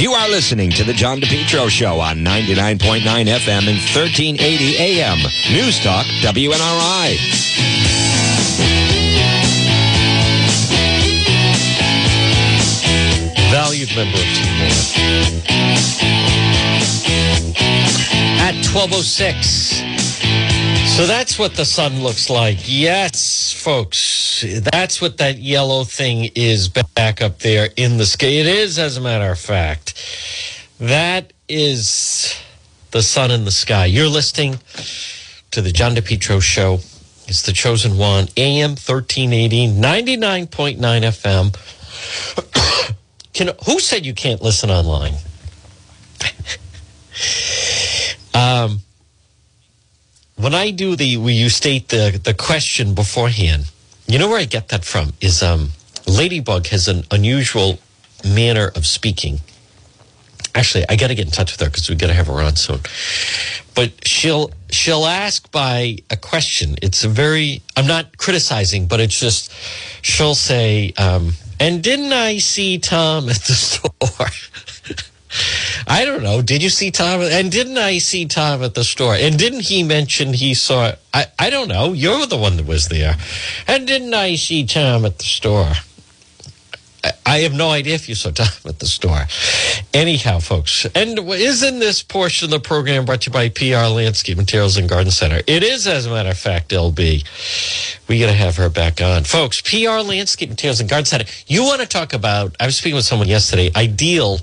You are listening to the John DePetro Show on 99.9 FM and 1380 AM. News Talk, WNRI. Valued member of Team At 1206. So that's what the sun looks like. Yes, folks. That's what that yellow thing is back up there in the sky. It is, as a matter of fact. That is the sun in the sky. You're listening to the John DePetro Show. It's the chosen one, AM 1380, 99.9 FM. Can, who said you can't listen online? um, when I do the, you state the, the question beforehand, you know where I get that from? Is um, Ladybug has an unusual manner of speaking. Actually, I got to get in touch with her because we got to have her on soon. But she'll she'll ask by a question. It's a very I'm not criticizing, but it's just she'll say, um, "And didn't I see Tom at the store?" I don't know. Did you see Tom? And didn't I see Tom at the store? And didn't he mention he saw? I I don't know. You're the one that was there. And didn't I see Tom at the store? I, have no idea if you saw Tom at the store. Anyhow, folks, and isn't this portion of the program brought to you by PR Landscape Materials and Garden Center? It is, as a matter of fact, LB. We got to have her back on, folks. PR Landscape Materials and Garden Center. You want to talk about? I was speaking with someone yesterday. Ideal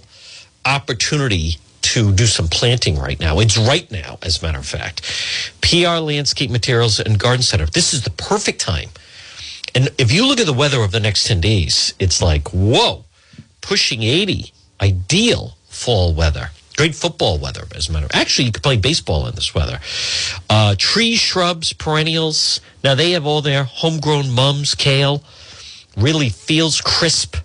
opportunity to do some planting right now. It's right now, as a matter of fact. PR Landscape Materials and Garden Center. This is the perfect time. And if you look at the weather of the next 10 days, it's like, whoa, pushing 80, ideal fall weather. Great football weather, as a matter of Actually, you could play baseball in this weather. Uh, trees, shrubs, perennials. Now, they have all their homegrown mums, kale. Really feels crisp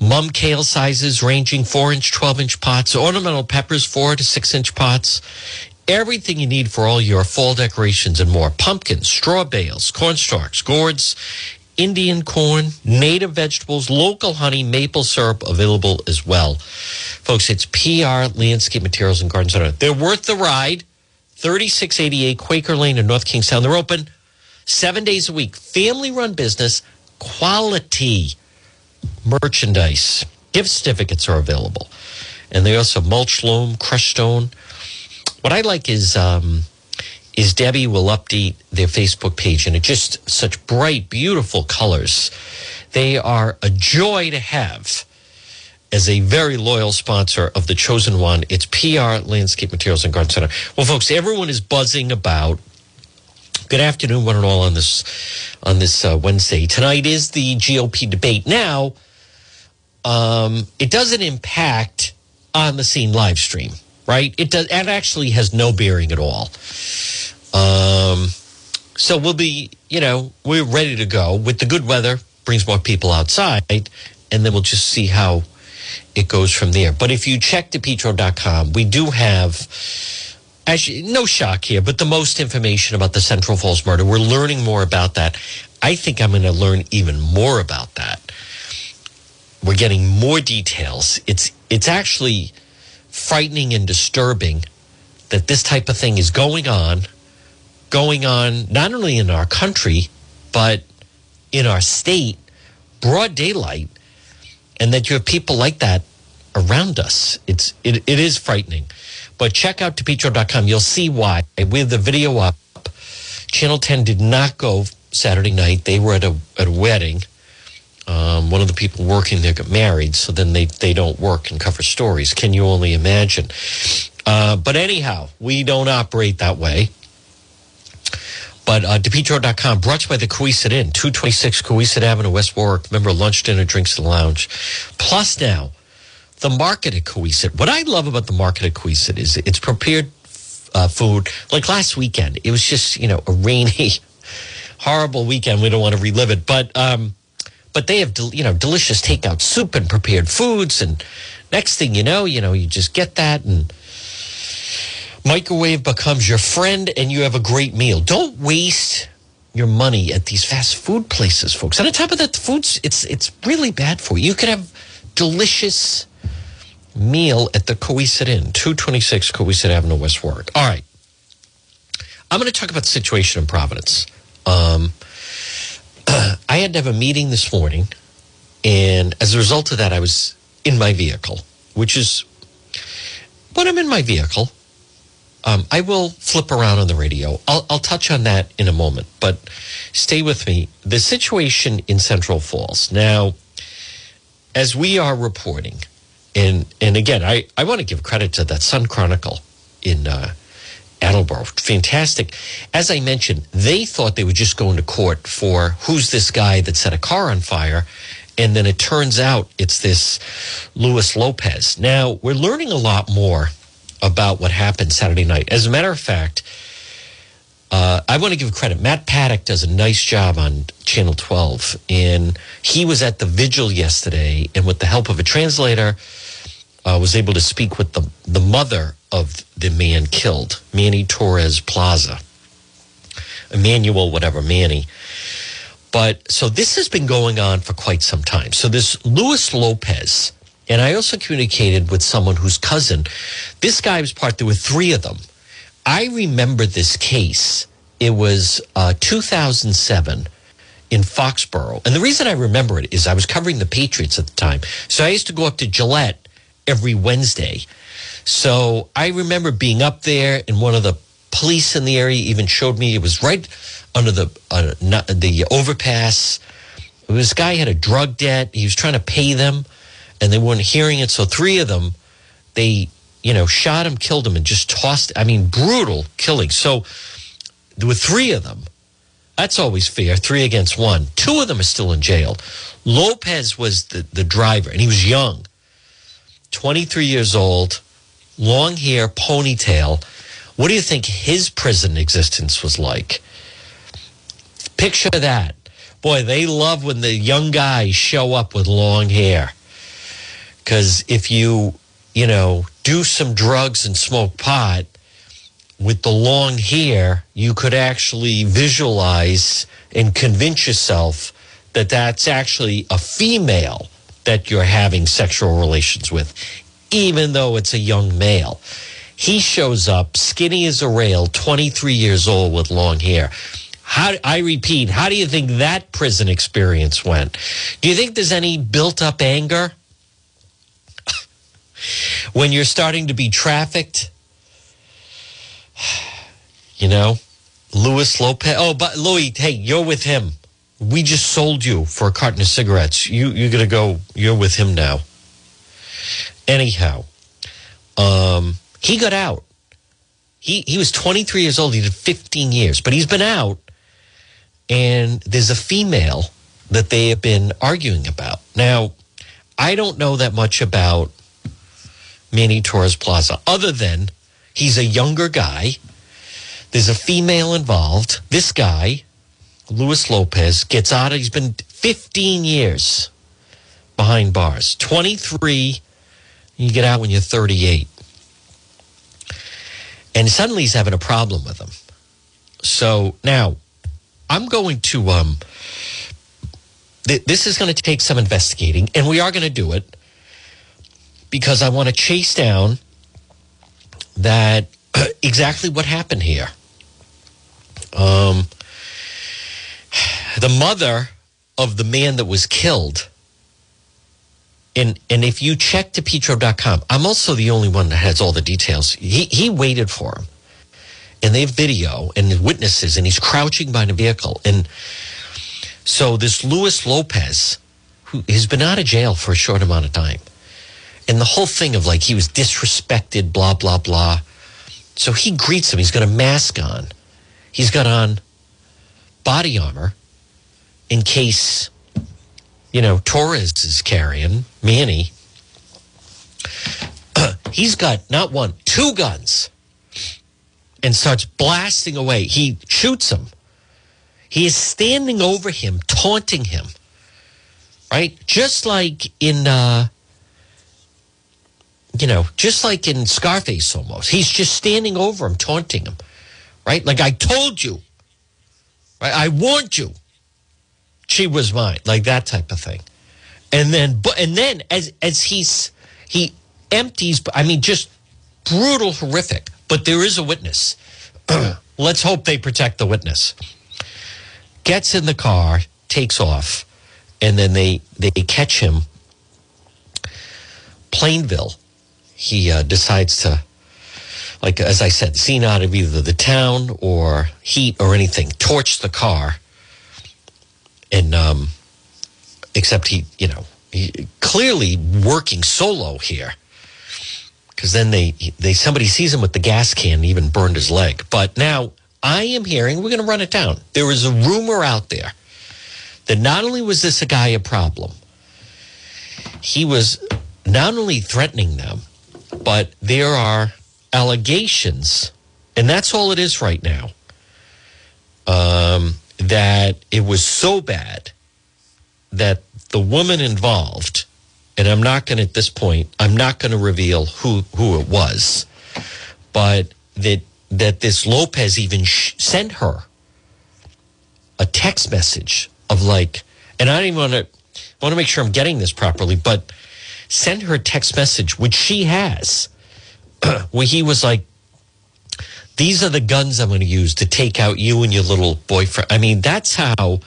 mum kale sizes ranging 4 inch, 12 inch pots, ornamental peppers, 4 to 6 inch pots. Everything you need for all your fall decorations and more. Pumpkins, straw bales, corn stalks, gourds, Indian corn, native vegetables, local honey, maple syrup available as well. Folks, it's PR Landscape Materials and Garden Center. They're worth the ride. 3688 Quaker Lane in North Kingstown. They're open seven days a week. Family run business, quality merchandise. Gift certificates are available. And they also mulch loam, crushed stone. What I like is um, is Debbie will update their Facebook page and it's just such bright, beautiful colors. They are a joy to have as a very loyal sponsor of the chosen one. It's PR Landscape Materials and Garden Center. Well, folks, everyone is buzzing about. Good afternoon, one and all, on this on this uh, Wednesday. Tonight is the GOP debate. Now, um, it doesn't impact on the scene live stream, right? It does. It actually has no bearing at all. Um, so we'll be, you know, we're ready to go with the good weather brings more people outside, and then we'll just see how it goes from there. But if you check depetro.com, we do have no shock here, but the most information about the Central Falls murder. We're learning more about that. I think I'm going to learn even more about that. We're getting more details. It's it's actually frightening and disturbing that this type of thing is going on, going on not only in our country, but in our state, broad daylight, and that you have people like that around us. It's it, it is frightening. But check out depetro.com. You'll see why. With the video up, Channel 10 did not go Saturday night. They were at a, at a wedding. Um, one of the people working there got married, so then they, they don't work and cover stories. Can you only imagine? Uh, but anyhow, we don't operate that way. But uh, DePetro.com, brought to you by the Cowesett Inn, 226 Cowesett Avenue, West Warwick. Remember, lunch, dinner, drinks, and lounge. Plus now, the market at Cowesett. What I love about the market at Cowesett is it's prepared uh, food. Like last weekend, it was just, you know, a rainy, horrible weekend. We don't want to relive it. But, um, but they have, del- you know, delicious takeout soup and prepared foods. And next thing you know, you know, you just get that and microwave becomes your friend and you have a great meal. Don't waste your money at these fast food places, folks. And on top of that, the food's it's it's really bad for you. You could have delicious meal at the Cowesett Inn, 226 Cowesett Avenue, West Warwick. All right. I'm going to talk about the situation in Providence. Um, I had to have a meeting this morning, and as a result of that, I was in my vehicle, which is when I'm in my vehicle, um, I will flip around on the radio. I'll, I'll touch on that in a moment, but stay with me. The situation in Central Falls. Now, as we are reporting, and, and again, I, I want to give credit to that Sun Chronicle in uh, Attleboro. Fantastic. As I mentioned, they thought they would just go into court for who's this guy that set a car on fire. And then it turns out it's this Luis Lopez. Now, we're learning a lot more about what happened Saturday night. As a matter of fact, uh, I want to give credit. Matt Paddock does a nice job on Channel 12. And he was at the vigil yesterday, and with the help of a translator, uh, was able to speak with the, the mother of the man killed, Manny Torres Plaza. Emmanuel, whatever, Manny. But so this has been going on for quite some time. So this Luis Lopez, and I also communicated with someone whose cousin, this guy was part, there were three of them. I remember this case. It was uh, 2007 in Foxborough. And the reason I remember it is I was covering the Patriots at the time. So I used to go up to Gillette every Wednesday. So I remember being up there, and one of the police in the area even showed me it was right under the uh, the overpass. This guy had a drug debt. He was trying to pay them, and they weren't hearing it. So three of them, they you know shot him, killed him, and just tossed. I mean, brutal killing. So were three of them. That's always fair. Three against one. Two of them are still in jail. Lopez was the, the driver, and he was young. 23 years old, long hair, ponytail. What do you think his prison existence was like? Picture that. Boy, they love when the young guys show up with long hair. Because if you, you know, do some drugs and smoke pot with the long hair, you could actually visualize and convince yourself that that's actually a female that you're having sexual relations with, even though it's a young male. He shows up, skinny as a rail, 23 years old with long hair. How, I repeat, how do you think that prison experience went? Do you think there's any built up anger when you're starting to be trafficked? You know, Luis Lopez. Oh, but Louis, hey, you're with him we just sold you for a carton of cigarettes. You you're gonna go. You're with him now. Anyhow, um, he got out. He he was 23 years old. He did 15 years, but he's been out. And there's a female that they have been arguing about. Now, I don't know that much about Manny Torres Plaza, other than he's a younger guy. There's a female involved. This guy Luis Lopez gets out. He's been 15 years behind bars. 23, you get out when you're 38. And suddenly he's having a problem with them. So now I'm going to, um, th- this is going to take some investigating, and we are going to do it because I want to chase down that exactly what happened here. Um, the mother of the man that was killed. And and if you check depetro.com i'm also the only one that has all the details. He he waited for him. And they have video and witnesses and he's crouching behind a vehicle. And so this luis lopez who has been out of jail for a short amount of time and the whole thing of like he was disrespected blah blah blah so he greets him he's got a mask on he's got on body armor in case, you know, Torres is carrying Manny. He's got not one, two guns and starts blasting away. He shoots him. He is standing over him, taunting him. Right? Just like in, uh, you know, just like in Scarface almost. He's just standing over him, taunting him. Right? Like, I told you. Right? I warned you she was mine, like that type of thing. And then, but and then as as he's he empties. I mean, just brutal, horrific. But there is a witness. Let's hope they protect the witness. Gets in the car, takes off, and then they they catch him. Plainville. He uh, decides to, like as I said, seen out of either the town or heat or anything, torch the car. And um, except he, you know, he, clearly working solo here because then they they somebody sees him with the gas can and even burned his leg. But now I am hearing we're going to run it down. There is a rumor out there that not only was this a guy a problem, he was not only threatening them, but there are allegations, and that's all it is right now. Um, that it was so bad that the woman involved and I'm not going to at this point. I'm not going to reveal who who it was, but that that this Lopez even sh- sent her a text message of like, and I don't even want to want to make sure I'm getting this properly, but send her a text message which she has, where he was like, "These are the guns I'm going to use to take out you and your little boyfriend." I mean, that's how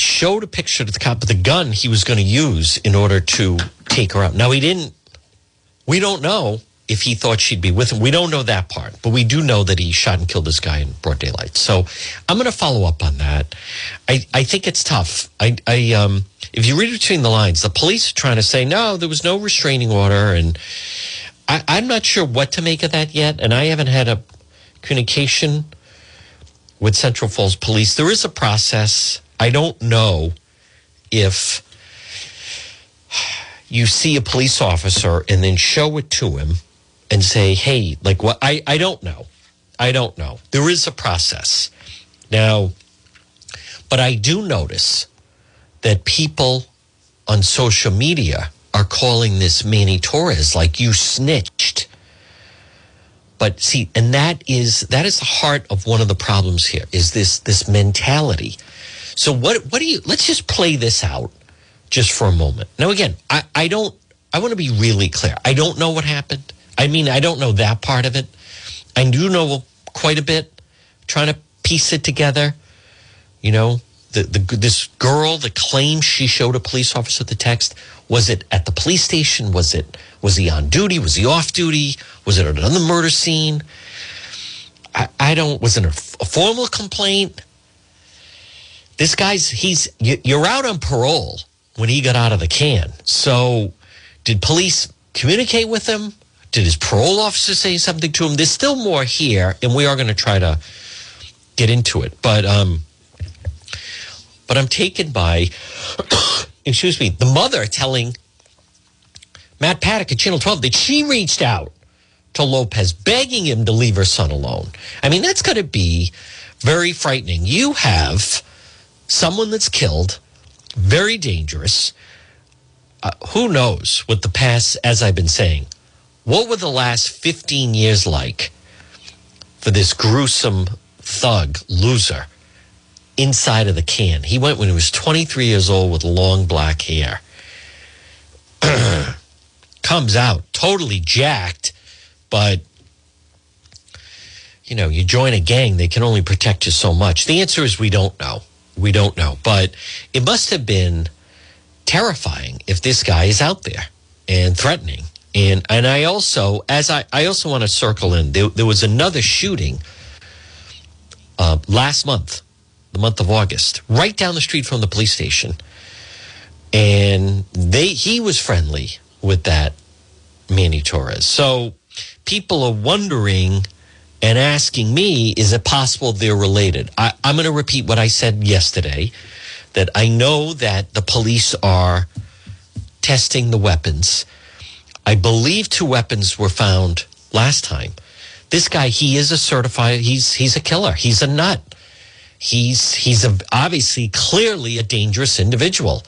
showed a picture to the cop of the gun he was going to use in order to take her out. Now, he didn't, we don't know if he thought she'd be with him. We don't know that part, but we do know that he shot and killed this guy in broad daylight. So I'm going to follow up on that. I, I think it's tough. I, I, um, if you read between the lines, the police are trying to say, no, there was no restraining order. And I, I'm not sure what to make of that yet. And I haven't had a communication with Central Falls Police. There is a process. I don't know if you see a police officer and then show it to him and say, hey, like what? I, I don't know. I don't know. There is a process. Now, but I do notice that people on social media are calling this Manny Torres like you snitched. But see, and that is that is the heart of one of the problems here is this this mentality so what what do you let's just play this out just for a moment. Now again, I, I don't I want to be really clear. I don't know what happened. I mean, I don't know that part of it. I do know quite a bit, trying to piece it together. You know, the, the this girl that claims she showed a police officer the text. Was it at the police station? Was it was he on duty? Was he off duty? Was it at another murder scene? I, I don't. Was it a, a formal complaint? This guy's he's you're out on parole when he got out of the can. So, did police communicate with him? Did his parole officer say something to him? There's still more here, and we are going to try to get into it. But um, but I'm taken by, excuse me, the mother telling Matt Paddock at Channel 12 that she reached out to Lopez, begging him to leave her son alone. I mean, that's going to be very frightening. You have someone that's killed, very dangerous. Uh, who knows what the past, as I've been saying, what were the last 15 years like for this gruesome thug, loser, inside of the can? He went when he was 23 years old with long black hair. Comes out totally jacked, but you know, you join a gang, they can only protect you so much. The answer is we don't know. We don't know, but it must have been terrifying if this guy is out there and threatening. And and I also, as I, I also want to circle in, there, there was another shooting uh, last month, the month of August, right down the street from the police station, and they he was friendly with that Manny Torres. So people are wondering and asking me, is it possible they're related? I, I'm going to repeat what I said yesterday that I know that the police are testing the weapons. I believe two weapons were found last time. This guy, he is a certified, he's, he's a killer. He's a nut. He's, he's a, obviously clearly a dangerous individual.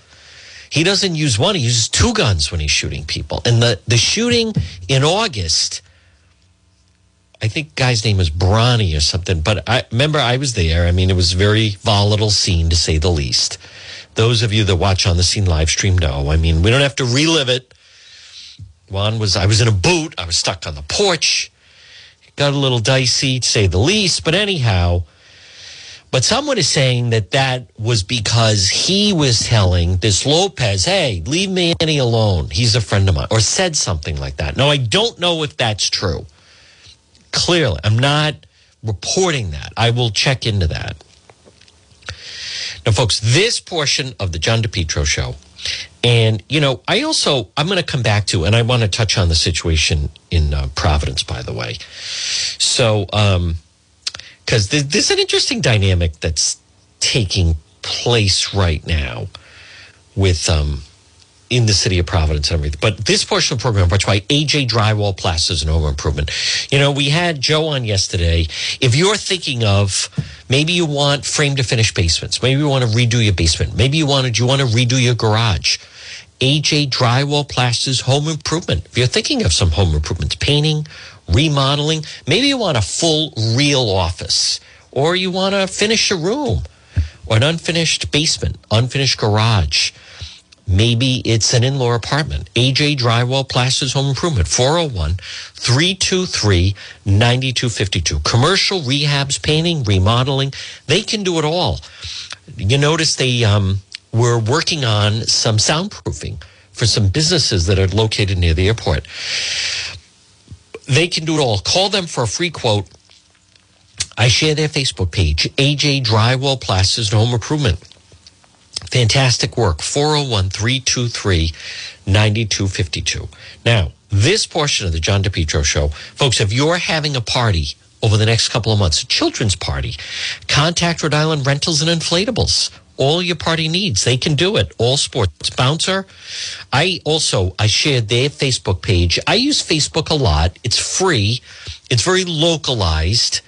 He doesn't use one, he uses two guns when he's shooting people. And the, the shooting in August, I think guy's name was Bronny or something. But I remember I was there. I mean, it was a very volatile scene to say the least. Those of you that watch on the scene live stream know. I mean, we don't have to relive it. Juan was, I was in a boot. I was stuck on the porch. Got a little dicey, to say the least. But anyhow, but someone is saying that that was because he was telling this Lopez, hey, leave Manny alone. He's a friend of mine, or said something like that. No, I don't know if that's true. Clearly, I'm not reporting that. I will check into that. Now, folks, this portion of the John DePetro show, and you know, I also I'm going to come back to, and I want to touch on the situation in uh, Providence, by the way. So, um, because there's an interesting dynamic that's taking place right now with um in the city of Providence and everything. But this portion of the program brought to you by AJ Drywall Plasters and Home Improvement. You know, we had Joe on yesterday. If you're thinking of maybe you want frame to finish basements, maybe you want to redo your basement, maybe you want to you want to redo your garage. AJ Drywall Plasters Home Improvement. If you're thinking of some home improvements, painting, remodeling, maybe you want a full real office or you want to finish a room or an unfinished basement, unfinished garage. Maybe it's an in law apartment. AJ Drywall Plasters Home Improvement, 401 323 9252. Commercial rehabs, painting, remodeling, they can do it all. You notice they um, were working on some soundproofing for some businesses that are located near the airport. They can do it all. Call them for a free quote. I share their Facebook page, AJ Drywall Plasters and Home Improvement. Fantastic work. 401 323 9252. Now, this portion of the John DePetro show, folks, if you're having a party over the next couple of months, a children's party, contact Rhode Island Rentals and Inflatables. All your party needs, they can do it. All sports bouncer. I also I shared their Facebook page. I use Facebook a lot. It's free. It's very localized,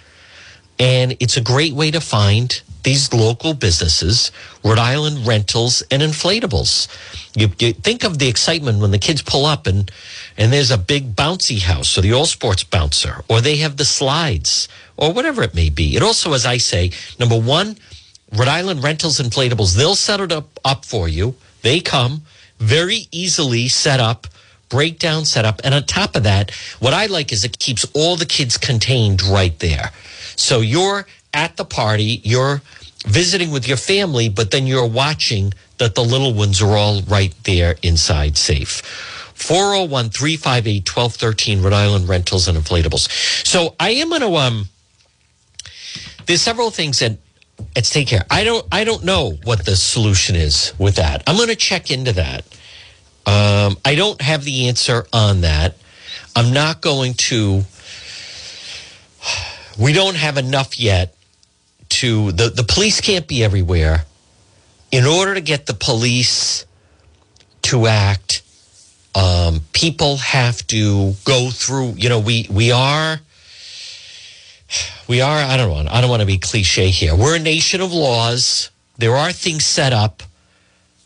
and it's a great way to find these local businesses, Rhode Island rentals and inflatables. You, you, think of the excitement when the kids pull up and and there's a big bouncy house or the all sports bouncer or they have the slides or whatever it may be. It also, as I say, number one, Rhode Island rentals inflatables, they'll set it up, up for you. They come very easily set up, breakdown set up. And on top of that, what I like is it keeps all the kids contained right there. So you're at the party, you're visiting with your family, but then you're watching that the little ones are all right there inside safe. 401 358 1213 Rhode Island Rentals and Inflatables. So I am going to, um, there's several things that it's take care. I don't, I don't know what the solution is with that. I'm going to check into that. Um, I don't have the answer on that. I'm not going to, we don't have enough yet to the, the police can't be everywhere. In order to get the police to act, um, people have to go through. You know, we we are we are. I don't want. I don't want to be cliche here. We're a nation of laws. There are things set up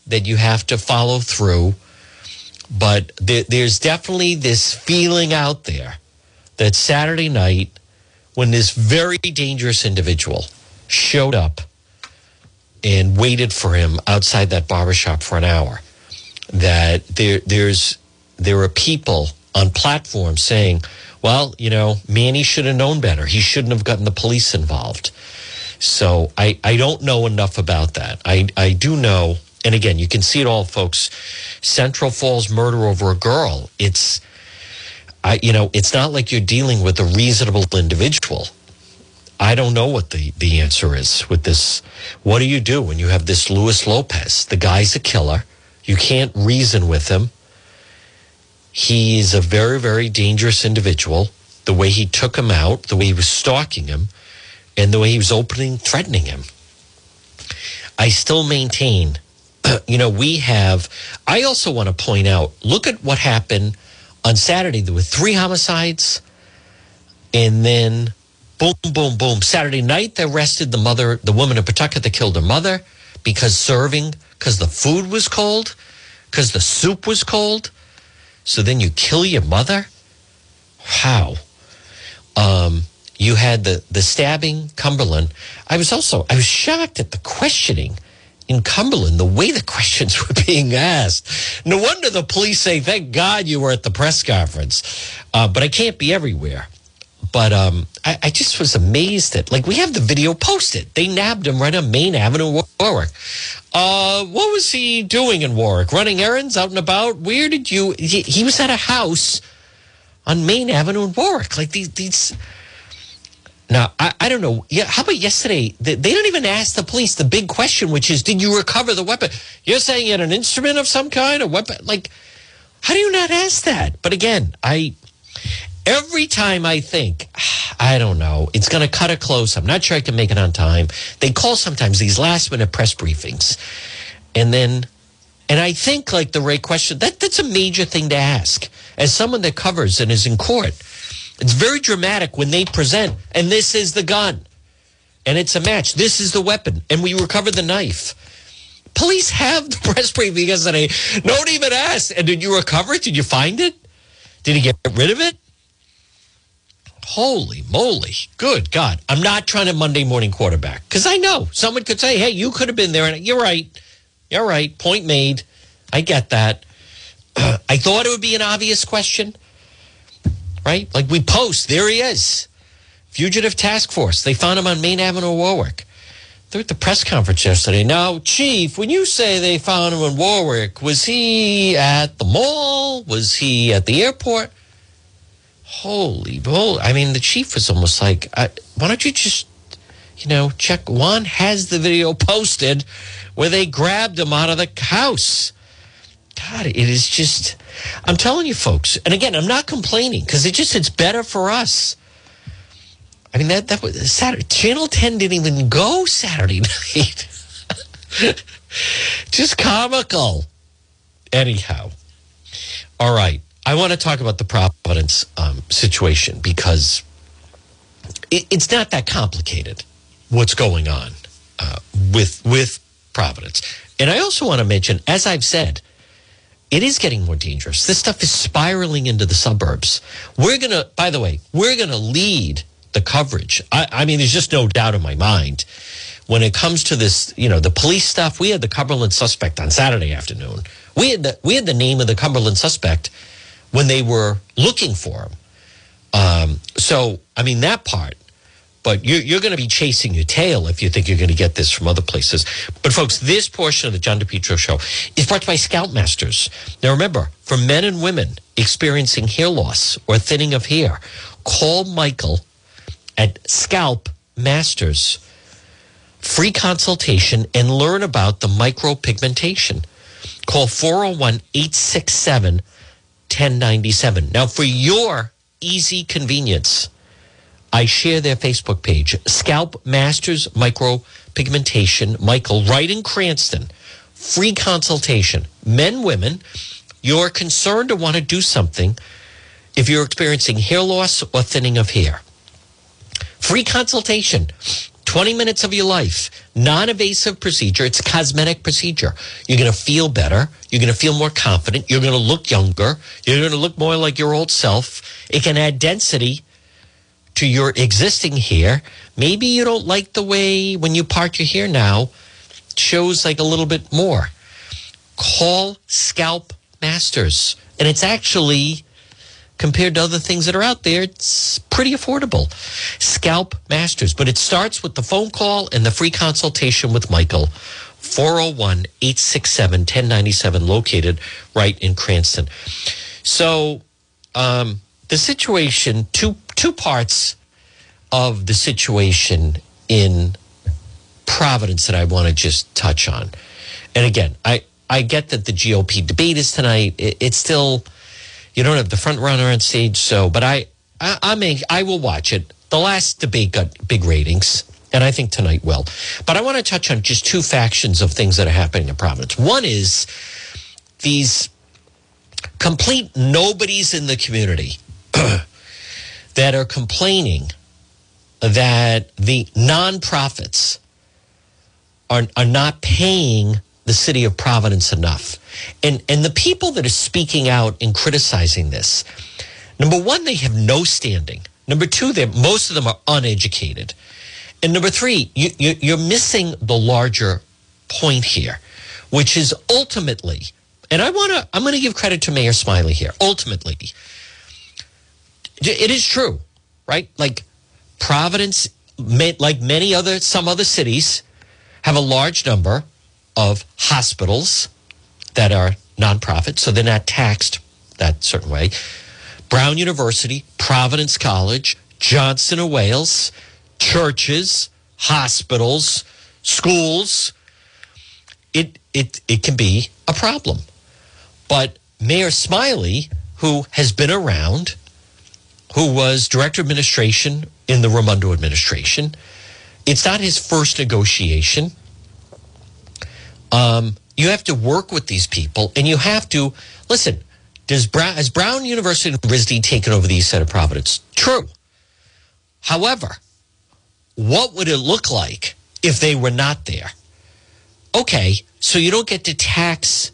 that you have to follow through, but there, there's definitely this feeling out there that Saturday night, when this very dangerous individual showed up and waited for him outside that barbershop for an hour. That there there's there are people on platforms saying, well, you know, Manny should have known better. He shouldn't have gotten the police involved. So I, I don't know enough about that. I, I do know, and again, you can see it all, folks. Central Falls murder over a girl. It's, I, you know, it's not like you're dealing with a reasonable individual. I don't know what the, the answer is with this. What do you do when you have this Luis Lopez? The guy's a killer. You can't reason with him. He's a very, very dangerous individual. The way he took him out, the way he was stalking him, and the way he was opening, threatening him. I still maintain, you know, we have, I also want to point out look at what happened on Saturday. There were three homicides, and then boom, boom, boom. Saturday night, they arrested the mother, the woman in Pawtucket that killed her mother because serving, because the food was cold, because the soup was cold. So then you kill your mother? How? Um, you had the, the stabbing, Cumberland. I was also, I was shocked at the questioning in Cumberland, the way the questions were being asked. No wonder the police say, thank God you were at the press conference. Uh, but I can't be everywhere. But um, I, I, just was amazed at, like, we have the video posted. They nabbed him right on Main Avenue, Warwick. Uh, what was he doing in Warwick? Running errands out and about? Where did you? He, he was at a house on Main Avenue in Warwick. Like these, these now, I, I don't know. Yeah, how about yesterday? They, they don't even ask the police the big question, which is, did you recover the weapon? You're saying you had an instrument of some kind, a weapon? Like, how do you not ask that? But again, I every time I think, I don't know, it's going to cut it close. I'm not sure I can make it on time. They call sometimes these last minute press briefings, and then, and I think like the right question. That that's a major thing to ask as someone that covers and is in court it's very dramatic when they present, and this is the gun, and it's a match. This is the weapon, and we recover the knife. Police have the press briefing yesterday. Don't even ask. And did you recover it? Did you find it? Did he get rid of it? Holy moly. Good God. I'm not trying to Monday morning quarterback because I know someone could say, hey, you could have been there. And you're right. You're right. Point made. I get that. I thought it would be an obvious question right? Like we post, there he is. Fugitive Task Force. They found him on Main Avenue, Warwick. They're at the press conference yesterday. Now, Chief, when you say they found him in Warwick, was he at the mall? Was he at the airport? Holy bull. I mean, the chief was almost like, uh, why don't you just, you know, check? Juan has the video posted where they grabbed him out of the house. God, it is just, I'm telling you, folks. And again, I'm not complaining because it just, it's better for us. I mean, that, that was Saturday. Channel 10 didn't even go Saturday night. just comical. Anyhow. All right. I want to talk about the Providence um, situation because it, it's not that complicated what's going on uh, with with Providence. And I also want to mention, as I've said, it is getting more dangerous. This stuff is spiraling into the suburbs. We're going to, by the way, we're going to lead the coverage. I, I, mean, there's just no doubt in my mind. When it comes to this, you know, the police stuff, we had the Cumberland suspect on Saturday afternoon. We had the, we had the name of the Cumberland suspect when they were looking for him. Um, so, I mean, that part but you're, you're going to be chasing your tail if you think you're going to get this from other places. But folks, this portion of the John DePetro show is brought to you by Scalp Masters. Now remember, for men and women experiencing hair loss or thinning of hair, call Michael at Scalp Masters. Free consultation and learn about the micropigmentation. Call 401 867 1097. Now, for your easy convenience, I share their Facebook page, Scalp Masters Micro Pigmentation, Michael, right in Cranston. Free consultation. Men, women, you're concerned or want to do something if you're experiencing hair loss or thinning of hair. Free consultation. 20 minutes of your life. Non-invasive procedure. It's cosmetic procedure. You're going to feel better. You're going to feel more confident. You're going to look younger. You're going to look more like your old self. It can add density to your existing hair. Maybe you don't like the way when you part your hair now shows like a little bit more. Call Scalp Masters. And it's actually, compared to other things that are out there, it's pretty affordable. Scalp Masters. But it starts with the phone call and the free consultation with Michael. 401 867 1097, located right in Cranston. So, um, the situation, two two parts of the situation in Providence that I want to just touch on. And again, I, I get that the GOP debate is tonight. It, it's still, you don't have the front runner on stage. So, but I, I, I may, I will watch it. The last debate got big ratings, and I think tonight will. But I want to touch on just two factions of things that are happening in Providence. One is these complete nobodies in the community that are complaining that the nonprofits are, are not paying the city of Providence enough. And, and the people that are speaking out and criticizing this, number one, they have no standing. Number two, most of them are uneducated. And number three, you, you, you're missing the larger point here, which is ultimately, and I want to, I'm going to give credit to Mayor Smiley here. Ultimately, it is true, right? Like Providence, like many other, some other cities, have a large number of hospitals that are nonprofit, so they're not taxed that certain way. Brown University, Providence College, Johnson and Wales, churches, hospitals, schools. It it it can be a problem. But Mayor Smiley, who has been around, who was director of administration in the Raimondo administration, it's not his first negotiation. Um, you have to work with these people, and you have to listen. Does Brown, has Brown University and RISD taken over the East Side of Providence? True. However, what would it look like if they were not there? Okay, so you don't get to tax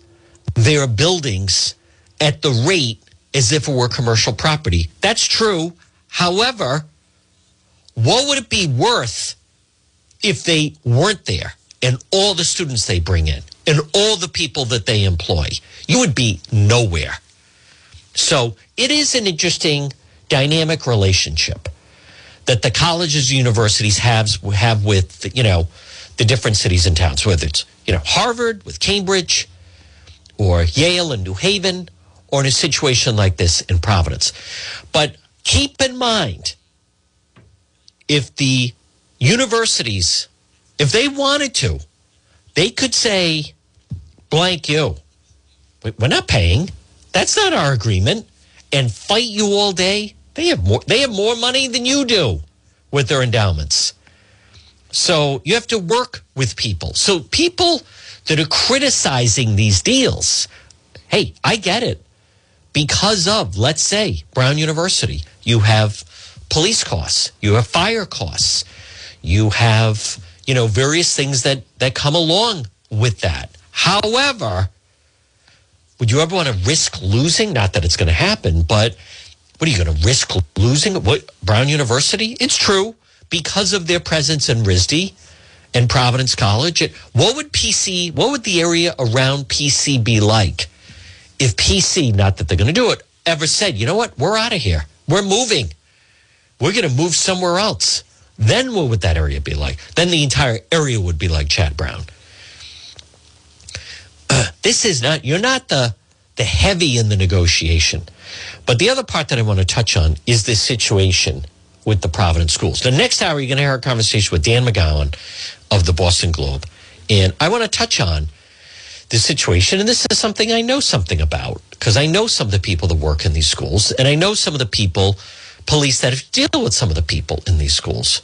their buildings at the rate as if it were commercial property. That's true. However, what would it be worth if they weren't there and all the students they bring in and all the people that they employ? You would be nowhere. So it is an interesting dynamic relationship that the colleges universities have have with you know the different cities and towns, whether it's you know Harvard with Cambridge, or Yale and New Haven, or in a situation like this in Providence. But keep in mind, if the universities, if they wanted to, they could say, blank you, we're not paying. That's not our agreement. And fight you all day. They have more they have more money than you do with their endowments. So you have to work with people. So people that are criticizing these deals, hey, I get it. Because of, let's say, Brown University, you have police costs, you have fire costs, you have, you know, various things that that come along with that. However, would you ever want to risk losing? Not that it's going to happen, but what are you going to risk losing? What Brown University? It's true because of their presence in RISD and Providence College. What would PC? What would the area around PC be like if PC? Not that they're going to do it. Ever said, you know what? We're out of here. We're moving. We're going to move somewhere else. Then what would that area be like? Then the entire area would be like Chad Brown. Uh, this is not, you're not the, the heavy in the negotiation. But the other part that I want to touch on is this situation with the Providence schools. The next hour, you're going to hear a conversation with Dan McGowan of the Boston Globe. And I want to touch on the situation. And this is something I know something about because I know some of the people that work in these schools and I know some of the people, police that have deal with some of the people in these schools.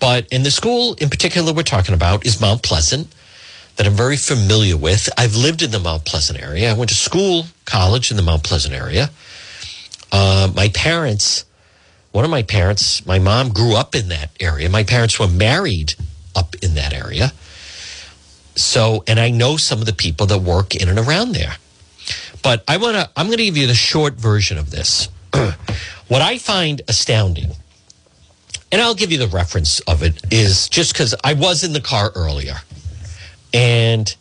But in the school in particular we're talking about is Mount Pleasant that I'm very familiar with. I've lived in the Mount Pleasant area. I went to school, college in the Mount Pleasant area. Uh, my parents, one of my parents, my mom grew up in that area. My parents were married up in that area. So, and I know some of the people that work in and around there. But I want to, I'm going to give you the short version of this. what I find astounding, and I'll give you the reference of it, is just because I was in the car earlier and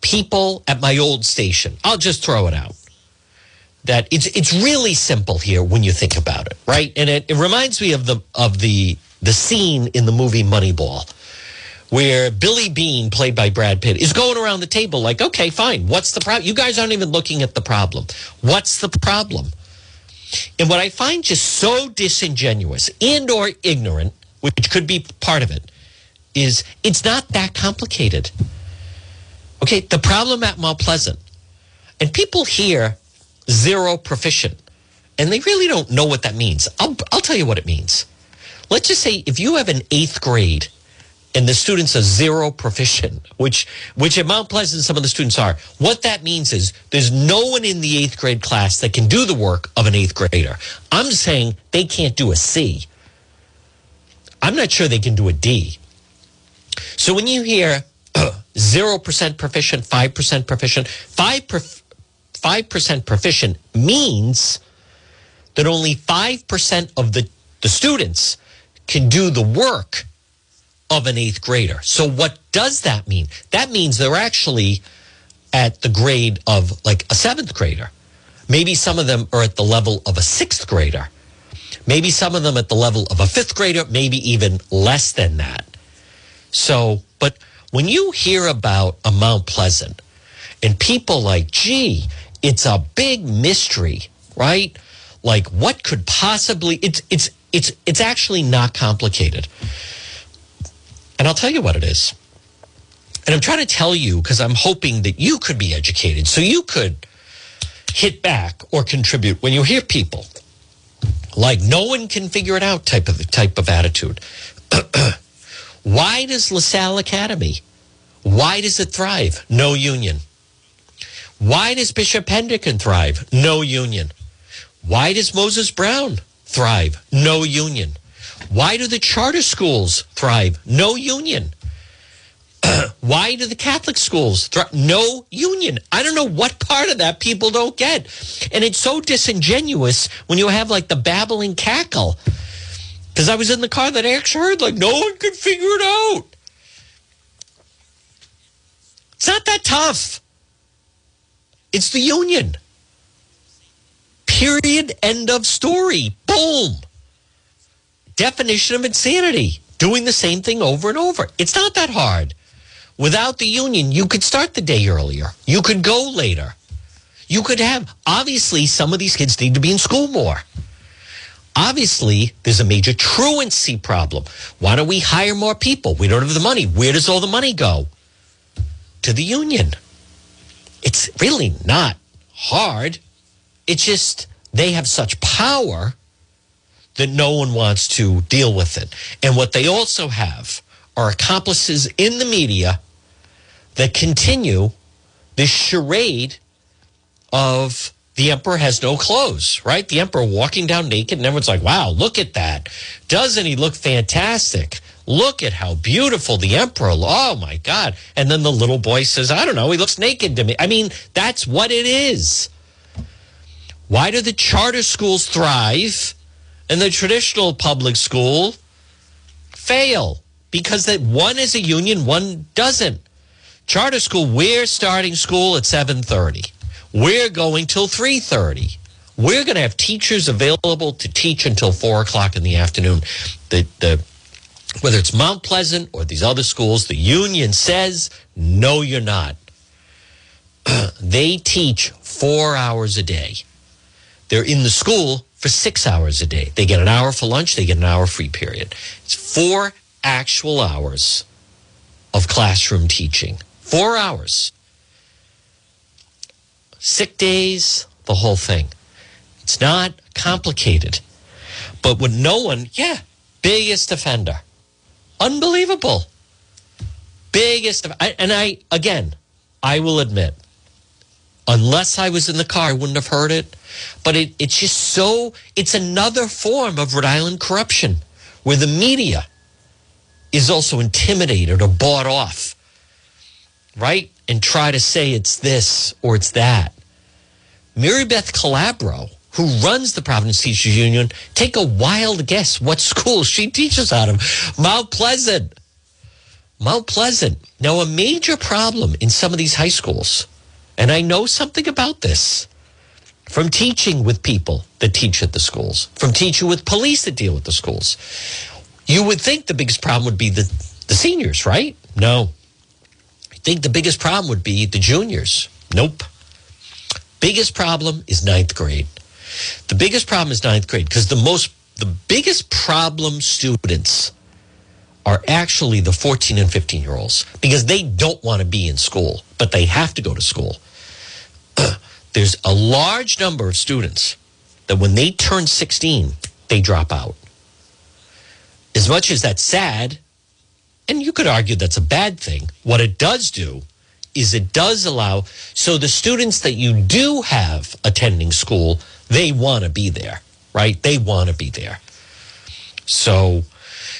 people at my old station, I'll just throw it out. That it's it's really simple here when you think about it, right? And it, it reminds me of the of the the scene in the movie Moneyball where Billy Beane, played by Brad Pitt, is going around the table like, okay, fine. What's the problem? You guys aren't even looking at the problem. What's the problem? And what I find just so disingenuous and or ignorant, which could be part of it, is it's not that complicated. Okay, the problem at Mount Pleasant, and people hear zero proficient, and they really don't know what that means. I'll, I'll tell you what it means. Let's just say if you have an eighth grade and the students are zero proficient, which which at Mount Pleasant some of the students are. What that means is there's no one in the eighth grade class that can do the work of an eighth grader. I'm saying they can't do a C. I'm not sure they can do a D. So when you hear 0% proficient, 5% proficient. 5 5% proficient means that only 5% of the, the students can do the work of an eighth grader. So what does that mean? That means they're actually at the grade of like a seventh grader. Maybe some of them are at the level of a sixth grader. Maybe some of them at the level of a fifth grader, maybe even less than that. So, but when you hear about a Mount Pleasant and people like, gee, it's a big mystery, right? Like what could possibly it's it's it's it's actually not complicated. And I'll tell you what it is. And I'm trying to tell you because I'm hoping that you could be educated so you could hit back or contribute when you hear people like no one can figure it out type of type of attitude. Why does LaSalle Academy? Why does it thrive? No union. Why does Bishop Hendricken thrive? No union. Why does Moses Brown thrive? No union. Why do the charter schools thrive? No union. Why do the Catholic schools thrive? No union. I don't know what part of that people don't get. And it's so disingenuous when you have like the babbling cackle. Because I was in the car that I actually heard like no one could figure it out. It's not that tough. It's the union. Period. End of story. Boom. Definition of insanity. Doing the same thing over and over. It's not that hard. Without the union, you could start the day earlier. You could go later. You could have, obviously, some of these kids need to be in school more. Obviously, there's a major truancy problem. Why don't we hire more people? We don't have the money. Where does all the money go? To the union. It's really not hard. It's just they have such power that no one wants to deal with it. And what they also have are accomplices in the media that continue this charade of the emperor has no clothes, right? The emperor walking down naked, and everyone's like, wow, look at that. Doesn't he look fantastic? Look at how beautiful the emperor. Oh my God. And then the little boy says, I don't know, he looks naked to me. I mean, that's what it is. Why do the charter schools thrive and the traditional public school fail? Because that one is a union, one doesn't. Charter school, we're starting school at 7:30. We're going till 3:30. We're going to have teachers available to teach until four o'clock in the afternoon. The the whether it's Mount Pleasant or these other schools, the union says, no, you're not. they teach four hours a day. They're in the school for six hours a day. They get an hour for lunch, they get an hour free period. It's four actual hours of classroom teaching. Four hours. Sick days, the whole thing. It's not complicated. But with no one, yeah, biggest offender. Unbelievable. Biggest, and I, again, I will admit, unless I was in the car, I wouldn't have heard it. But it, it's just so, it's another form of Rhode Island corruption where the media is also intimidated or bought off, right? And try to say it's this or it's that. Maribeth Calabro who runs the Providence Teachers Union, take a wild guess what school she teaches out of. Mount Pleasant. Mount Pleasant. Now, a major problem in some of these high schools, and I know something about this from teaching with people that teach at the schools, from teaching with police that deal with the schools. You would think the biggest problem would be the, the seniors, right? No. I think the biggest problem would be the juniors. Nope. Biggest problem is ninth grade. The biggest problem is ninth grade because the most, the biggest problem students are actually the 14 and 15 year olds because they don't want to be in school, but they have to go to school. There's a large number of students that when they turn 16, they drop out. As much as that's sad, and you could argue that's a bad thing, what it does do is it does allow so the students that you do have attending school they want to be there, right? They want to be there. So,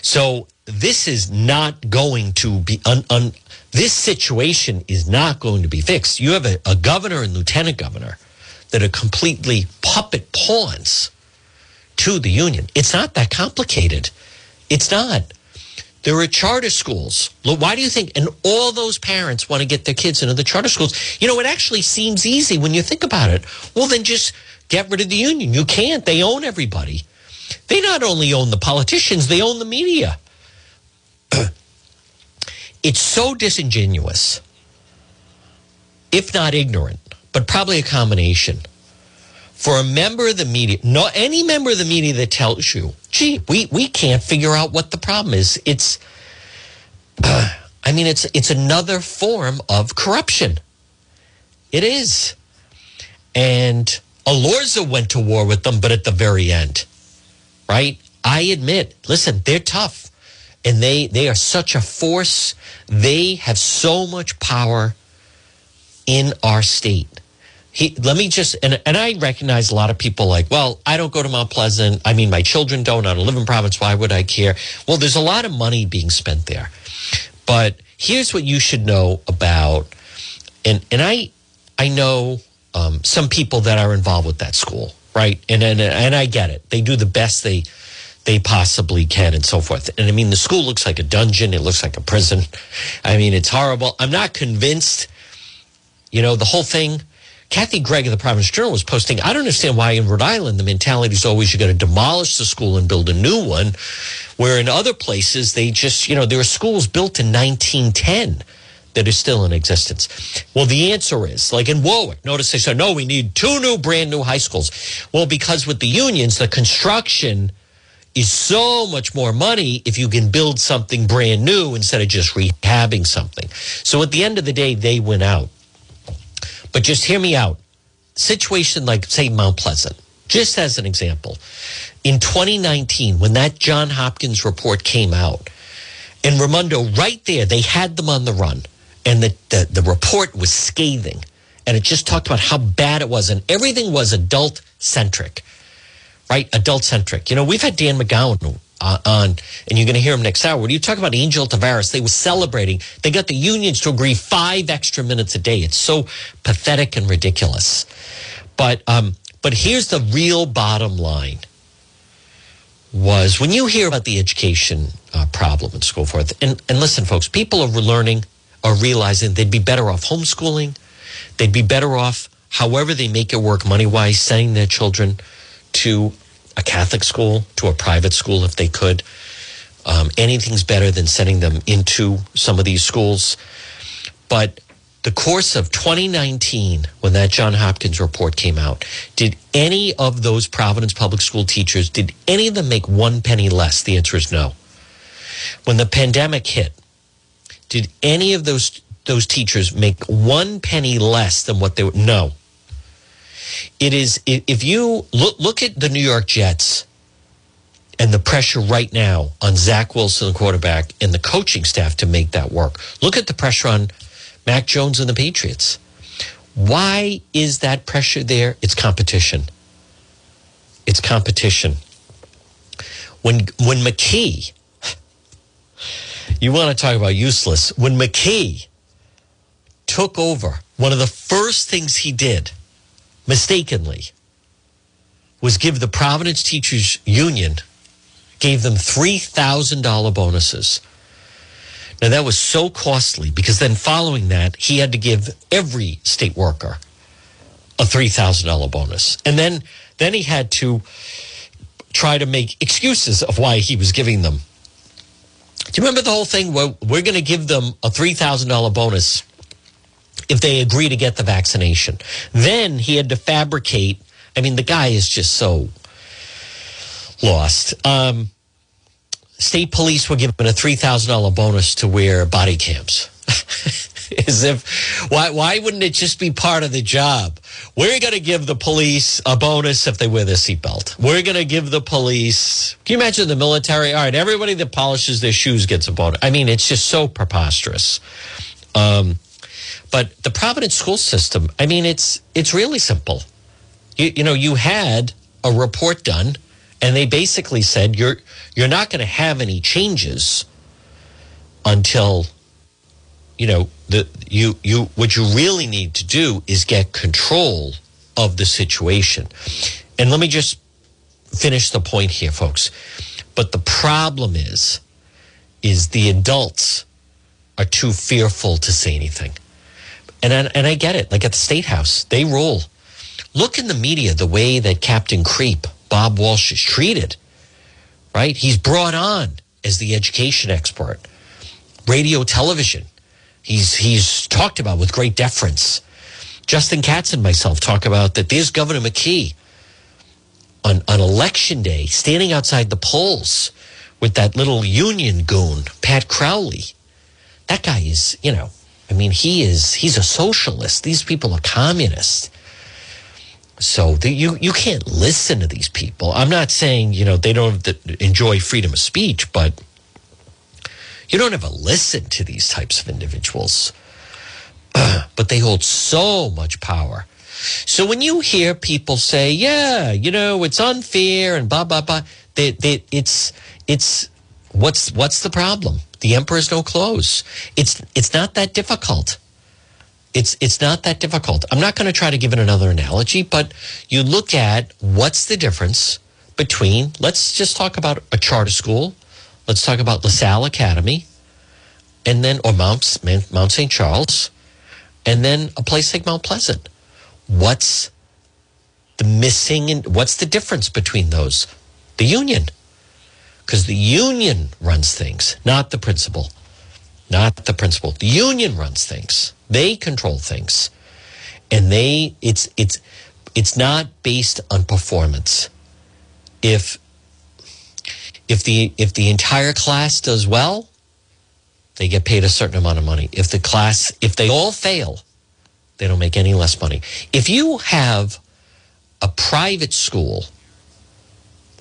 so this is not going to be un, un, this situation is not going to be fixed. You have a, a governor and lieutenant governor that are completely puppet pawns to the union. It's not that complicated. It's not. There are charter schools. Why do you think? And all those parents want to get their kids into the charter schools. You know, it actually seems easy when you think about it. Well, then just get rid of the union. You can't. They own everybody. They not only own the politicians, they own the media. it's so disingenuous, if not ignorant, but probably a combination. For a member of the media, no any member of the media that tells you, gee, we, we can't figure out what the problem is. It's uh, I mean, it's it's another form of corruption. It is. And Elorza went to war with them, but at the very end, right? I admit, listen, they're tough and they they are such a force. They have so much power in our state. He, let me just and, and I recognize a lot of people like, well, I don't go to Mount Pleasant. I mean, my children don't. I don't live in Providence. Why would I care? Well, there's a lot of money being spent there. But here's what you should know about and and I I know um, some people that are involved with that school, right? And, and and I get it. They do the best they they possibly can and so forth. And I mean, the school looks like a dungeon. It looks like a prison. I mean, it's horrible. I'm not convinced. You know, the whole thing. Kathy Gregg of the Providence Journal was posting. I don't understand why in Rhode Island the mentality is always you're going to demolish the school and build a new one, where in other places they just, you know, there are schools built in 1910 that are still in existence? Well, the answer is like in Warwick. Notice they said, no, we need two new brand new high schools. Well, because with the unions, the construction is so much more money if you can build something brand new instead of just rehabbing something. So at the end of the day, they went out. But just hear me out. Situation like, say, Mount Pleasant, just as an example. In 2019, when that John Hopkins report came out, in Raimondo, right there, they had them on the run. And the, the, the report was scathing. And it just talked about how bad it was. And everything was adult centric right? Adult centric. You know, we've had Dan McGowan on, and you're going to hear him next hour. When you talk about Angel Taveras, they were celebrating. They got the unions to agree five extra minutes a day. It's so pathetic and ridiculous. But um, but here's the real bottom line: was when you hear about the education uh, problem and so forth, and and listen, folks, people are learning, are realizing they'd be better off homeschooling. They'd be better off, however they make it work money wise, sending their children to a Catholic school, to a private school if they could. Um, anything's better than sending them into some of these schools. But the course of 2019, when that John Hopkins report came out, did any of those Providence public school teachers, did any of them make one penny less? The answer is no. When the pandemic hit, did any of those those teachers make one penny less than what they were? No. It is if you look look at the New York Jets and the pressure right now on Zach Wilson, the quarterback, and the coaching staff to make that work. Look at the pressure on Mac Jones and the Patriots. Why is that pressure there? It's competition. It's competition. When when McKee, you want to talk about useless. When McKee took over, one of the first things he did mistakenly was give the Providence Teachers Union gave them $3,000 bonuses. Now that was so costly because then following that he had to give every state worker a $3,000 bonus. And then then he had to try to make excuses of why he was giving them. Do you remember the whole thing? Well, we're going to give them a $3,000 bonus if they agree to get the vaccination. Then he had to fabricate. I mean, the guy is just so lost. Um, state police were given a $3,000 bonus to wear body cams. As if, why, why wouldn't it just be part of the job? We're going to give the police a bonus if they wear their seatbelt. We're going to give the police, can you imagine the military? All right, everybody that polishes their shoes gets a bonus. I mean, it's just so preposterous. Um, but the Providence school system, I mean, it's it's really simple. You, you know, you had a report done, and they basically said you're you're not going to have any changes until you know the you you what you really need to do is get control of the situation. And let me just finish the point here, folks. But the problem is is the adults are too fearful to say anything. And I, and I get it. Like at the State House, they rule. Look in the media the way that Captain Creep, Bob Walsh, is treated, right? He's brought on as the education expert, radio, television. He's, he's talked about with great deference. Justin Katz and myself talk about that there's Governor McKee on, on election day standing outside the polls with that little union goon, Pat Crowley. That guy is, you know, I mean, he is, he's a socialist. These people are communists. So the, you, you can't listen to these people. I'm not saying, you know, they don't enjoy freedom of speech, but you don't ever listen to these types of individuals. but they hold so much power. So when you hear people say, yeah, you know, it's unfair and blah, blah, blah, they, they, it's, it's, what's, what's the problem? The emperor's no clothes. It's, it's not that difficult. It's, it's not that difficult. I'm not going to try to give it another analogy, but you look at what's the difference between, let's just talk about a charter school. Let's talk about LaSalle Academy and then, or Mount, Mount St. Charles and then a place like Mount Pleasant. What's the missing and what's the difference between those? The union. Because the union runs things, not the principal. Not the principal. The union runs things. They control things. And they it's it's it's not based on performance. If if the if the entire class does well, they get paid a certain amount of money. If the class, if they all fail, they don't make any less money. If you have a private school,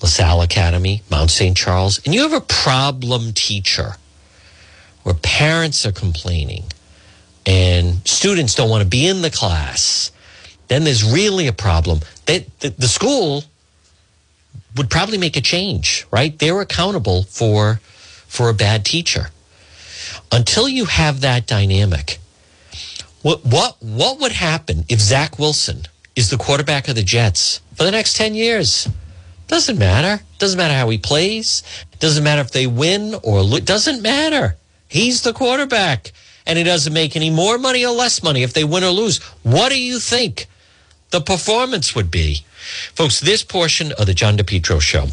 LaSalle Academy, Mount St. Charles, and you have a problem teacher where parents are complaining and students don't want to be in the class, then there's really a problem. They, the, the school would probably make a change, right? They're accountable for for a bad teacher until you have that dynamic, what what what would happen if Zach Wilson is the quarterback of the Jets for the next ten years? Doesn't matter. Doesn't matter how he plays. Doesn't matter if they win or lose. Doesn't matter. He's the quarterback, and he doesn't make any more money or less money if they win or lose. What do you think the performance would be, folks? This portion of the John DePetro show,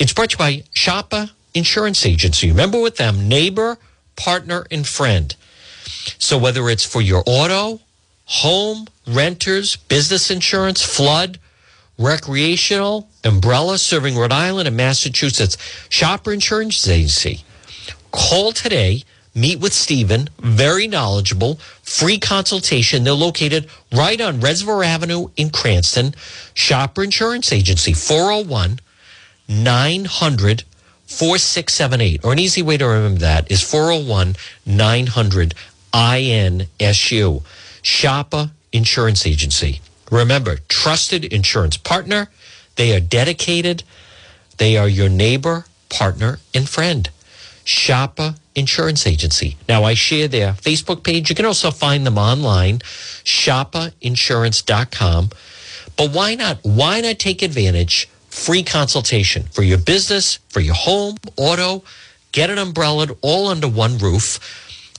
it's brought to you by Shoppa Insurance Agency. Remember with them, neighbor partner, and friend. So whether it's for your auto, home, renters, business insurance, flood, recreational, umbrella serving Rhode Island and Massachusetts, Shoppa Insurance Agency. Call today. Meet with Stephen, very knowledgeable, free consultation. They're located right on Reservoir Avenue in Cranston. Shoppa Insurance Agency, 401 900 4678. Or an easy way to remember that is 401 900 INSU. Shoppa Insurance Agency. Remember, trusted insurance partner. They are dedicated. They are your neighbor, partner, and friend. Shoppa Insurance Agency. Now, I share their Facebook page. You can also find them online, shoppainsurance.com. But why not? Why not take advantage free consultation for your business, for your home, auto. Get an umbrella all under one roof.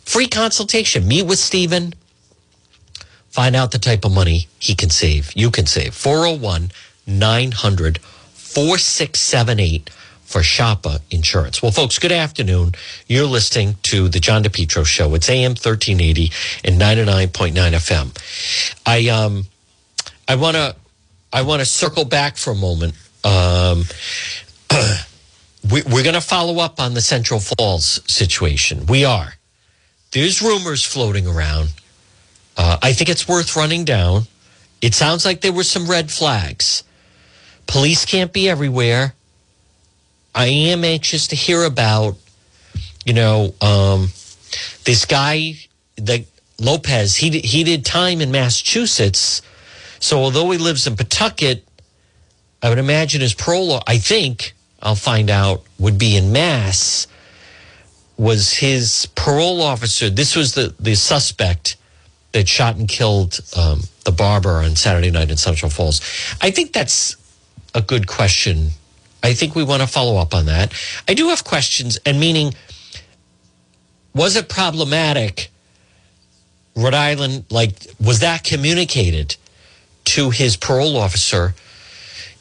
Free consultation. Meet with Stephen. Find out the type of money he can save. You can save. 401 900 4678 for Shoppa Insurance. Well, folks, good afternoon. You're listening to the John DePetro Show. It's AM 1380 and 99.9 FM. I um I want to I want to circle back for a moment um, we, we're going to follow up on the Central Falls situation. We are. There's rumors floating around. Uh, I think it's worth running down. It sounds like there were some red flags. Police can't be everywhere. I am anxious to hear about, you know, um, this guy, the Lopez. He he did time in Massachusetts, so although he lives in Pawtucket, I would imagine his parole, I think, I'll find out, would be in Mass. Was his parole officer, this was the, the suspect that shot and killed um, the barber on Saturday night in Central Falls. I think that's a good question. I think we want to follow up on that. I do have questions, and meaning was it problematic? Rhode Island, like, was that communicated to his parole officer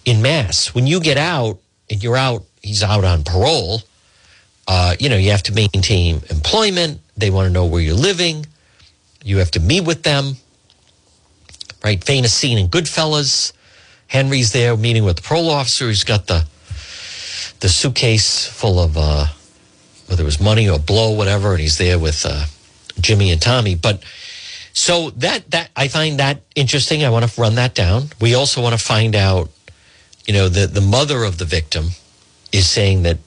in Mass? When you get out and you're out, he's out on parole. Uh, you know, you have to maintain employment. They want to know where you're living. You have to meet with them. Right? Famous scene in Goodfellas. Henry's there meeting with the parole officer. He's got the the suitcase full of uh, whether it was money or blow, whatever, and he's there with uh, Jimmy and Tommy. But so that that I find that interesting. I want to run that down. We also want to find out, you know, the the mother of the victim is saying that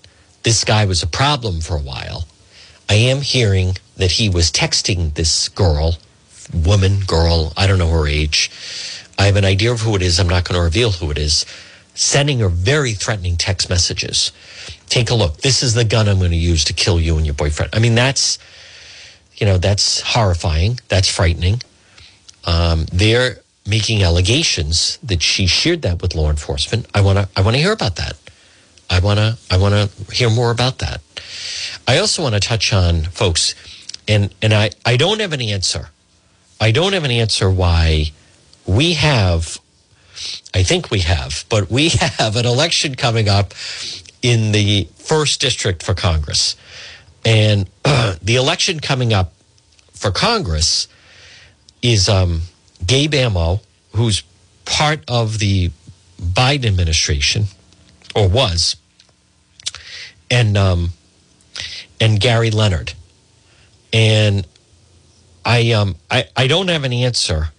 this guy was a problem for a while. I am hearing that he was texting this girl, woman, girl, I don't know her age. I have an idea of who it is. I'm not going to reveal who it is. Sending her very threatening text messages. Take a look. This is the gun I'm going to use to kill you and your boyfriend. I mean, that's, you know, that's horrifying. That's frightening. Um, they're making allegations that she shared that with law enforcement. I want to, I want to hear about that. I want to, I want to hear more about that. I also want to touch on folks, and and I, I don't have an answer. I don't have an answer why we have, I think we have, but we have an election coming up in the first district for Congress. And uh, the election coming up for Congress is um, Gabe Amo, who's part of the Biden administration, or was, and um, and Gary Leonard. And I um I, I don't have an answer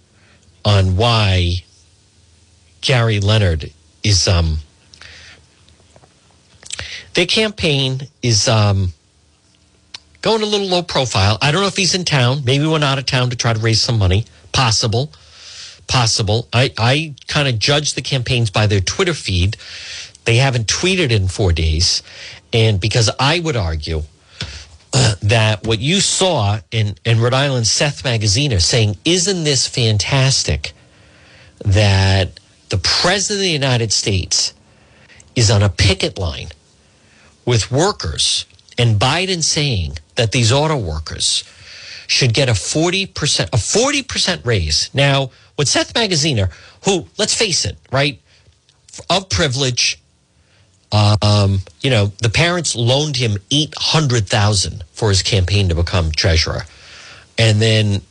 on why Gary Leonard is um their campaign is um going a little low profile. I don't know if he's in town. Maybe went out of town to try to raise some money. Possible. Possible. I, I kind of judge the campaigns by their Twitter feed. They haven't tweeted in four days. And because I would argue that what you saw in, in Rhode Island, Seth Magaziner saying, Isn't this fantastic that the President of the United States is on a picket line with workers and Biden saying that these auto workers should get a 40%, a 40% raise. Now, with Seth Magaziner, who, let's face it, right, of privilege, um, you know, the parents loaned him eight hundred thousand for his campaign to become treasurer, and then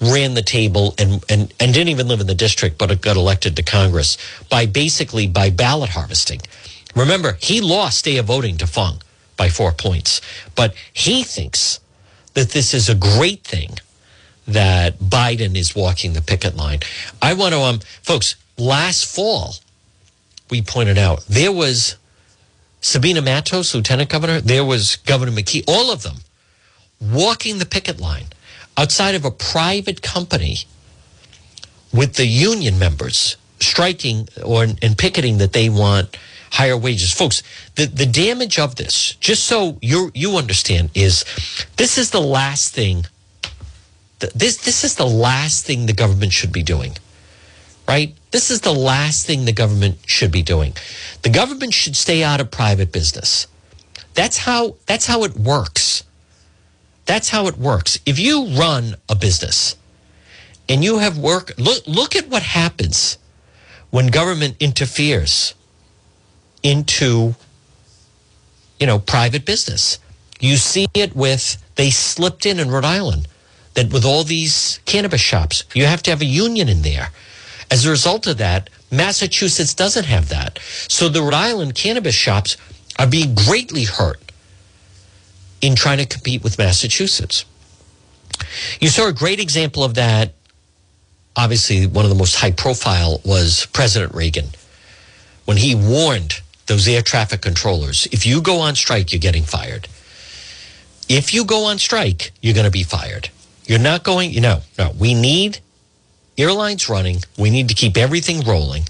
ran the table and, and and didn't even live in the district, but got elected to Congress by basically by ballot harvesting. Remember, he lost day of voting to Fung by four points, but he thinks that this is a great thing that Biden is walking the picket line. I want to, um, folks, last fall, we pointed out there was Sabina Matos, Lieutenant Governor, there was Governor McKee, all of them walking the picket line outside of a private company with the union members striking or and picketing that they want higher wages. Folks, the, the damage of this, just so you you understand, is this is the last thing this this is the last thing the government should be doing right? This is the last thing the government should be doing. The government should stay out of private business. That's how that's how it works. That's how it works. If you run a business and you have work look look at what happens when government interferes into you know private business. You see it with they slipped in in Rhode Island that with all these cannabis shops, you have to have a union in there. As a result of that, Massachusetts doesn't have that. So the Rhode Island cannabis shops are being greatly hurt in trying to compete with Massachusetts. You saw a great example of that. Obviously, one of the most high profile was President Reagan when he warned those air traffic controllers if you go on strike, you're getting fired. If you go on strike, you're going to be fired. You're not going, you know, no, we need airlines running. We need to keep everything rolling.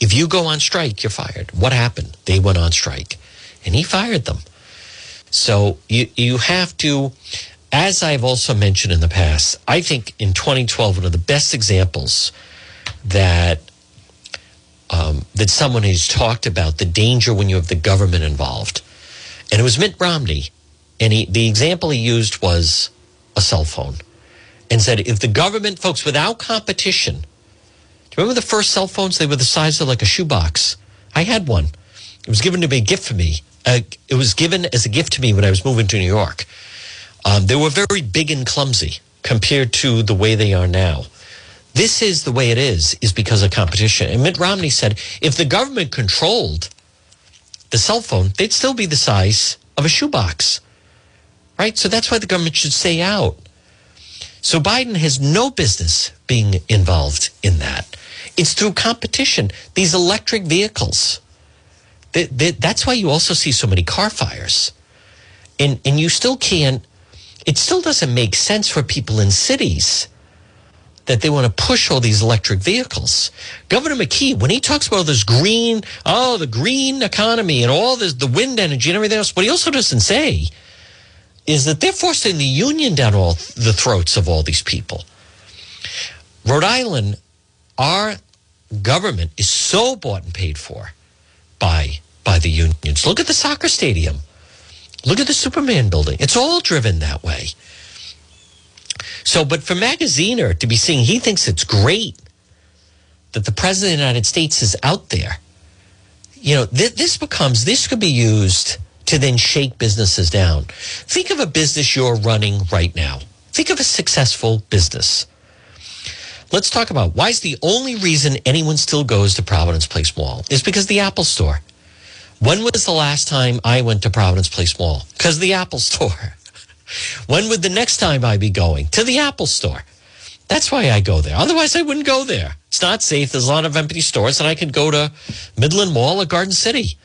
If you go on strike, you're fired. What happened? They went on strike and he fired them. So you, you have to, as I've also mentioned in the past, I think in 2012, one of the best examples that um, that someone has talked about the danger when you have the government involved. And it was Mitt Romney And he, the example he used was a cell phone and said if the government, folks, without competition, do you remember the first cell phones? They were the size of like a shoebox. I had one. It was given to be a gift for me. Uh, it was given as a gift to me when I was moving to New York. Um, they were very big and clumsy compared to the way they are now. This is the way it is, is because of competition. And Mitt Romney said if the government controlled the cell phone, they'd still be the size of a shoebox. Right? So that's why the government should stay out. So Biden has no business being involved in that. It's through competition. These electric vehicles. That's why you also see so many car fires. And, and you still can't, it still doesn't make sense for people in cities that they want to push all these electric vehicles. Governor McKee, when he talks about this green, oh, the green economy and all this, the wind energy and everything else, what he also doesn't say is that they're forcing the union down all the throats of all these people. Rhode Island, our government is so bought and paid for by by the unions. Look at the soccer stadium. Look at the Superman building. It's all driven that way. So, but for Magaziner to be seeing, he thinks it's great that the president of the United States is out there. You know, th- this becomes, this could be used to then shake businesses down. Think of a business you're running right now. Think of a successful business. Let's talk about why is the only reason anyone still goes to Providence Place Mall is because the Apple Store. When was the last time I went to Providence Place Mall? Because the Apple Store. when would the next time I be going? To the Apple Store. That's why I go there. Otherwise, I wouldn't go there. It's not safe. There's a lot of empty stores, and I could go to Midland Mall or Garden City.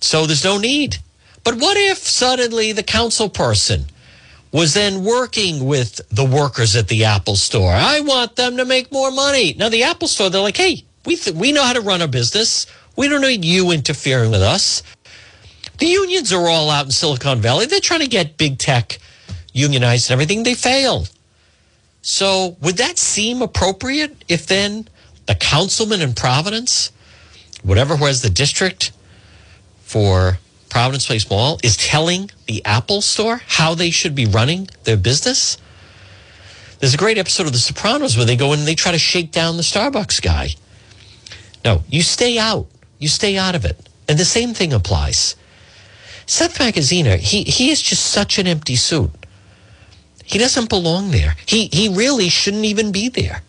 So there's no need. But what if suddenly the council person was then working with the workers at the Apple store? I want them to make more money. Now, the Apple store, they're like, hey, we, th- we know how to run a business. We don't need you interfering with us. The unions are all out in Silicon Valley. They're trying to get big tech unionized and everything. They fail. So, would that seem appropriate if then the councilman in Providence, whatever was the district for Providence Place Mall is telling the Apple store how they should be running their business. There's a great episode of The Sopranos where they go in and they try to shake down the Starbucks guy. No, you stay out. You stay out of it. And the same thing applies. Seth Magaziner, he, he is just such an empty suit. He doesn't belong there. He, he really shouldn't even be there.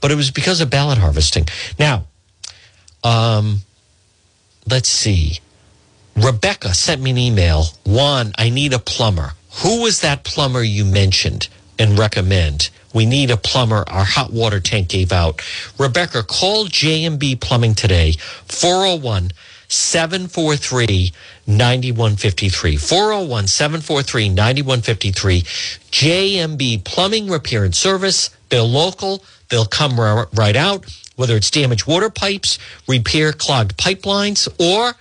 But it was because of ballot harvesting. Now, um, let's see. Rebecca sent me an email. Juan, I need a plumber. Who was that plumber you mentioned and recommend? We need a plumber. Our hot water tank gave out. Rebecca, call JMB Plumbing today. 401 743 9153. 401 743 9153. JMB Plumbing Repair and Service. They're local. They'll come right out, whether it's damaged water pipes, repair clogged pipelines, or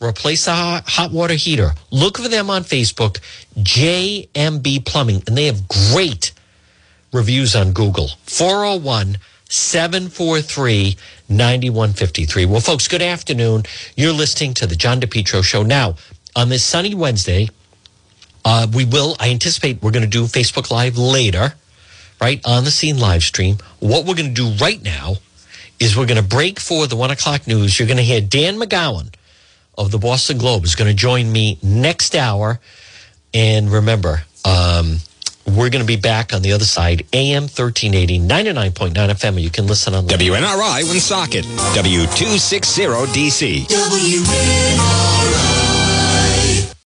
replace the hot water heater. Look for them on Facebook, JMB Plumbing, and they have great reviews on Google. 401 743 9153. Well, folks, good afternoon. You're listening to the John DePetro Show. Now, on this sunny Wednesday, uh, we will, I anticipate we're going to do Facebook Live later, right, on the scene live stream. What we're going to do right now is we're going to break for the one o'clock news. You're going to hear Dan McGowan of the Boston Globe is going to join me next hour. And remember, um, we're going to be back on the other side, AM 1380, 99.9 FM. You can listen on WNRI Woonsocket, W260DC. W-